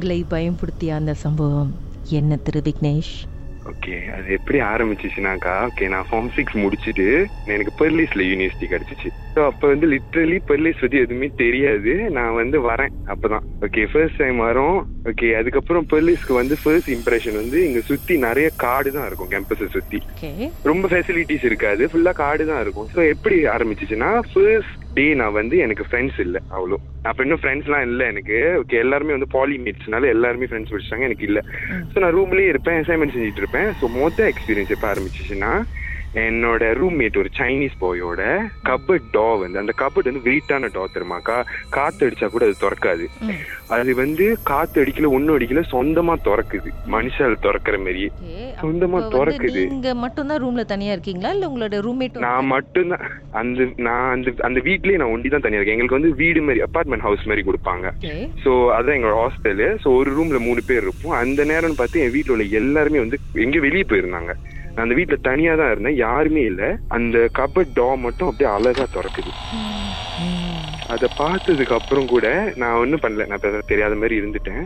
உங்களை பயன்படுத்திய அந்த சம்பவம் என்ன திரு விக்னேஷ்? ஓகே அது எப்படி ஆரம்பிச்சிச்சுனாக்கா ஓகே நான் ஃபார்ம் சிக்ஸ் முடிச்சுட்டு எனக்கு பெர்லிஸ்ல யூனிவர்சிட்டி கிடைச்சிச்சு. ஸோ அப்போ வந்து லிட்ரலி பெர்லிஸ் பத்தி எதுவுமே தெரியாது. நான் வந்து வரேன் அப்பதான். ஓகே ஃபர்ஸ்ட் டைம் வரோம். ஓகே அதுக்கப்புறம் பெர்லிஸ்க்கு வந்து ஃபர்ஸ்ட் இம்ப்ரெஷன் வந்து இங்க சுத்தி நிறைய காடு தான் இருக்கும் கேம்பஸை சுத்தி. ஓகே ரொம்ப ஃபெசிலிட்டிஸ் இருக்காது ஃபுல்லா காடு தான் இருக்கும். ஸோ எப்படி ஆரம்பிச்சிச்சுன்னா ஃபர்ஸ்ட் டே நான் வந்து எனக்கு ஃப்ரெண்ட்ஸ் இல்லை அவ்வளோ. அப்ப இன்னும் ஃப்ரெண்ட்ஸ்லாம் இல்லை எனக்கு. ஓகே எல்லாருமே வந்து பாலிமேட்ஸ்னால எல்லாருமே ஃப்ரெண்ட்ஸ் பிடிச்சாங்க எனக்கு இல்லை. ஸோ நான் ரூம்லயே இருப்பேன் அசைன்மெண்ட் செஞ்சுட்டு இருப்பேன். ஸோ மொத்த எக்ஸ்பீரியன்ஸ் எப்போ ஆரம்பிச்சிச்சுன்னா என்னோட ரூம்மேட் ஒரு சைனீஸ் பாயோட கபட் டா வந்து அந்த கபட் வந்து வெயிட்டான டா தெரியுமாக்கா? காத்து அடிச்சா கூட அது திறக்காது. அது வந்து காத்து அடிக்கல ஒன்னும் அடிக்கல சொந்தமா திறக்குது. மனுஷால் திறக்கிற மாதிரியே ஓகே சொந்தமா திறக்குது. நீங்க மட்டும்தான் ரூம்ல தனியா இருக்கீங்களா? இல்ல உங்களோட ரூம்மேட் நான் மட்டும்தான். அந்த நான் அந்த அந்த வீட்லயே நான் ஒண்டி தான் தனியா இருக்கேன். எங்களுக்கு வந்து வீடு மாதிரி அபார்ட்மெண்ட் ஹவுஸ் மாதிரி கொடுப்பாங்க. சோ அதான் எங்களோட ஹாஸ்டலு சோ ஒரு ரூம்ல மூணு பேர் இருப்போம். அந்த நேரம்னு பார்த்து என் வீட்ல உள்ள எல்லாருமே வந்து எங்க வெளியே போயிருந்தாங்க. நான் அந்த வீட்டுல தனியா தான் இருந்தேன். யாருமே இல்ல. அந்த கபட் டா மட்டும் அப்படியே அழகா திறக்குது. அதை பார்த்ததுக்கு அப்புறம் கூட நான் ஒன்றும் பண்ணல. நான் தெரியாத மாதிரி இருந்துட்டேன்.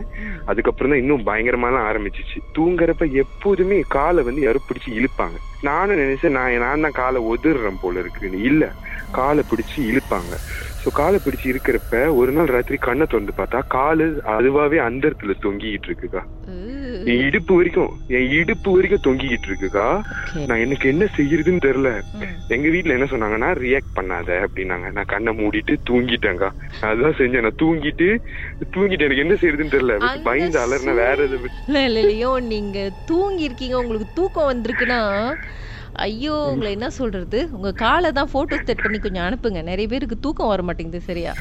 அதுக்கப்புறம் தான் இன்னும் பயங்கரமாலாம் ஆரம்பிச்சிச்சு. தூங்குறப்ப எப்போதுமே காலை வந்து யாரும் பிடிச்சி இழுப்பாங்க. நானும் நினைச்சேன் நான் நான் தான் காலை ஒதுறேன் போல இருக்குன்னு. இல்ல காலை பிடிச்சி இழுப்பாங்க. ஸோ காலை பிடிச்சி இருக்கிறப்ப ஒரு நாள் ராத்திரி கண்ணை திறந்து பார்த்தா காலு அதுவாவே அந்தரத்துல தொங்கிட்டு இருக்குக்கா. என் இடுப்பு வரைக்கும் என் இடுப்பு வரைக்கும் தொங்கிக்கிட்டு இருக்குக்கா. நான் எனக்கு என்ன செய்யறதுன்னு தெரியல. எங்க வீட்ல என்ன சொன்னாங்கன்னா ரியாக்ட் பண்ணாத அப்படின்னாங்க. நான் கண்ணை மூடிட்டு தூங்கிட்டேங்க்கா அதுதான் செஞ்சேன். நான் தூங்கிட்டு தூங்கிட்டு எனக்கு என்ன செய்யறதுன்னு தெரியல. பயந்து அலர்ன வேற எது இல்ல இல்ல இல்லையோ நீங்க தூங்கி இருக்கீங்க உங்களுக்கு தூக்கம் வந்திருக்குன்னா ஐயோ உங்களை என்ன சொல்றது? உங்க காலை தான் போட்டோ செட் பண்ணி கொஞ்சம் அனுப்புங்க. நிறைய பேருக்கு தூக்கம் வர மாட்டேங்குது சரியா?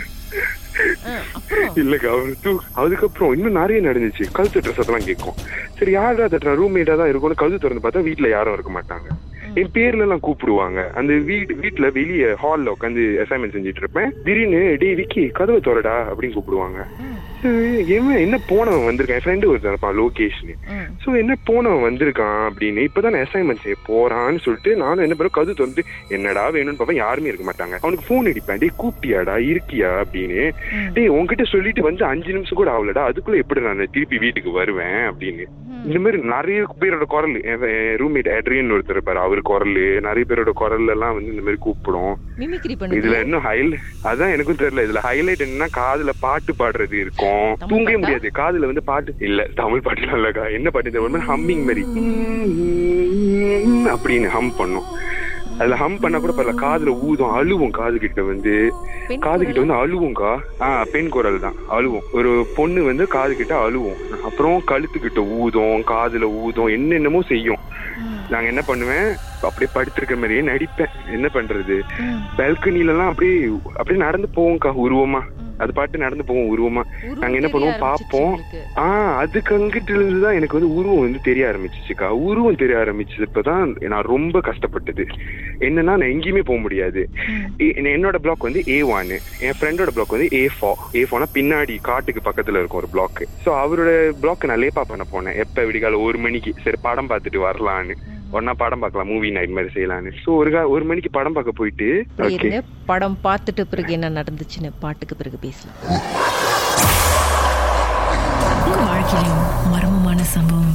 இல்லக்கா அவரு தூ அதுக்கப்புறம் இன்னும் நிறைய நடந்துச்சு. கழுத்து ட்ரெஸ் அதெல்லாம் கேட்கும். சரி யாரா தட்டுறா? ரூம்மேட்டா தான் இருக்கும்னு கழுத்து திறந்து பார்த்தா வீட்ல யாரும் இருக்க மாட்டாங்க. என் பேர்ல எல்லாம் கூப்பிடுவாங்க. அந்த வீடு வீட்டுல வெளிய ஹால்ல உட்காந்து அசைன்மெண்ட் செஞ்சுட்டு இருப்பேன். திடீர்னு டே விக்கி கதவை திறடா அப்படின்னு கூப்பிடுவாங்க. என்ன போனவன் வந்திருக்கான்? என் ஃப்ரெண்டு ஒருத்தன் இருப்பான் லோகேஷ்னு சோ என்ன போனவன் வந்திருக்கான் அப்படின்னு இப்பதான் அசைன்மெண்ட் செய்ய போறான்னு சொல்லிட்டு நானும் என்ன பண்ணுறேன் கது திறந்து என்னடா வேணும்னு பார்ப்பேன் யாருமே இருக்க மாட்டாங்க. அவனுக்கு ஃபோன் அடிப்பேன். டேய் கூப்பிட்டியாடா? இருக்கியா? அப்படின்னு. டேய் உன்கிட்ட சொல்லிட்டு வந்து அஞ்சு நிமிஷம் கூட ஆகலடா. அதுக்குள்ள எப்படி நான் திருப்பி வீட்டுக்கு வருவேன்? அப்படின்னு. இந்த மாதிரி நிறைய பேரோட குரல் ரூம்மேட் ஏட்ரியன் ஒருத்தர் இருப்பாரு அவர் குரல் நிறைய பேரோட குரல் எல்லாம் வந்து இந்த மாதிரி கூப்பிடும். இதுல இன்னும் ஹைல அதான் எனக்கும் தெரியல. இதுல ஹைலைட் என்னன்னா காதுல பாட்டு பாடுறது இருக்கும் தூங்கவே பாட்டா? முடியாது காதுல வந்து பாட்டு இல்ல தமிழ் பாட்டுலாம் இல்லக்கா என்ன பாட்டு மாதிரி ஹம்மிங் மாதிரி அப்படின்னு ஹம் பண்ணும் அதுல ஹம் பண்ணா கூட பரவாயில்ல காதுல ஊதும் அழுவும் காது கிட்ட வந்து காது கிட்ட? வந்து அழுவும்க்கா ஆஹ் பெண் குரல் தான் அழுவும் ஒரு பொண்ணு வந்து காது கிட்ட அழுவும் அப்புறம் கழுத்து கிட்ட ஊதும் காதுல ஊதும் என்னென்னமோ செய்யும் நாங்க என்ன பண்ணுவேன் அப்படியே படுத்திருக்க மாதிரியே நடிப்பேன் என்ன பண்றது பால்கனில எல்லாம் அப்படியே அப்படியே நடந்து போவோம்க்கா உருவமா. அது பாட்டு நடந்து போவோம் உருவமா. நாங்க என்ன பண்ணுவோம், பார்ப்போம். ஆஹ் அதுக்கு அங்கிட்டு இருந்துதான் எனக்கு வந்து உருவம் வந்து தெரிய ஆரம்பிச்சிச்சுக்கா. உருவம் தெரிய ஆரம்பிச்சதுப்பதான் நான் ரொம்ப கஷ்டப்பட்டது. என்னன்னா நான் எங்கேயுமே போக முடியாது. என்னோட பிளாக் வந்து ஏ ஒன் என் ஃப்ரெண்டோட பிளாக் வந்து ஏ ஃபோ ஏ ஃபோனா பின்னாடி காட்டுக்கு பக்கத்துல இருக்கும் ஒரு பிளாக் சோ அவரோட பிளாக் நான் லேப்பா பண்ண போனேன். எப்ப விடிகால ஒரு மணிக்கு. சரி படம் பார்த்துட்டு வரலான்னு. ஒன்னா படம் பார்க்கலாம் மூவி நைட் மாதிரி செய்யலான்னு சோ ஒரு கா- ஒரு மணிக்கு படம் பார்க்க போயிட்டு ஓகே படம் பார்த்துட்டு பிறகு என்ன நடந்துச்சுன்னு பாட்டுக்கு பிறகு பேசலாம். வாழ்க்கையிலும் மர்மமான சம்பவம்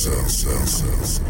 Sensação.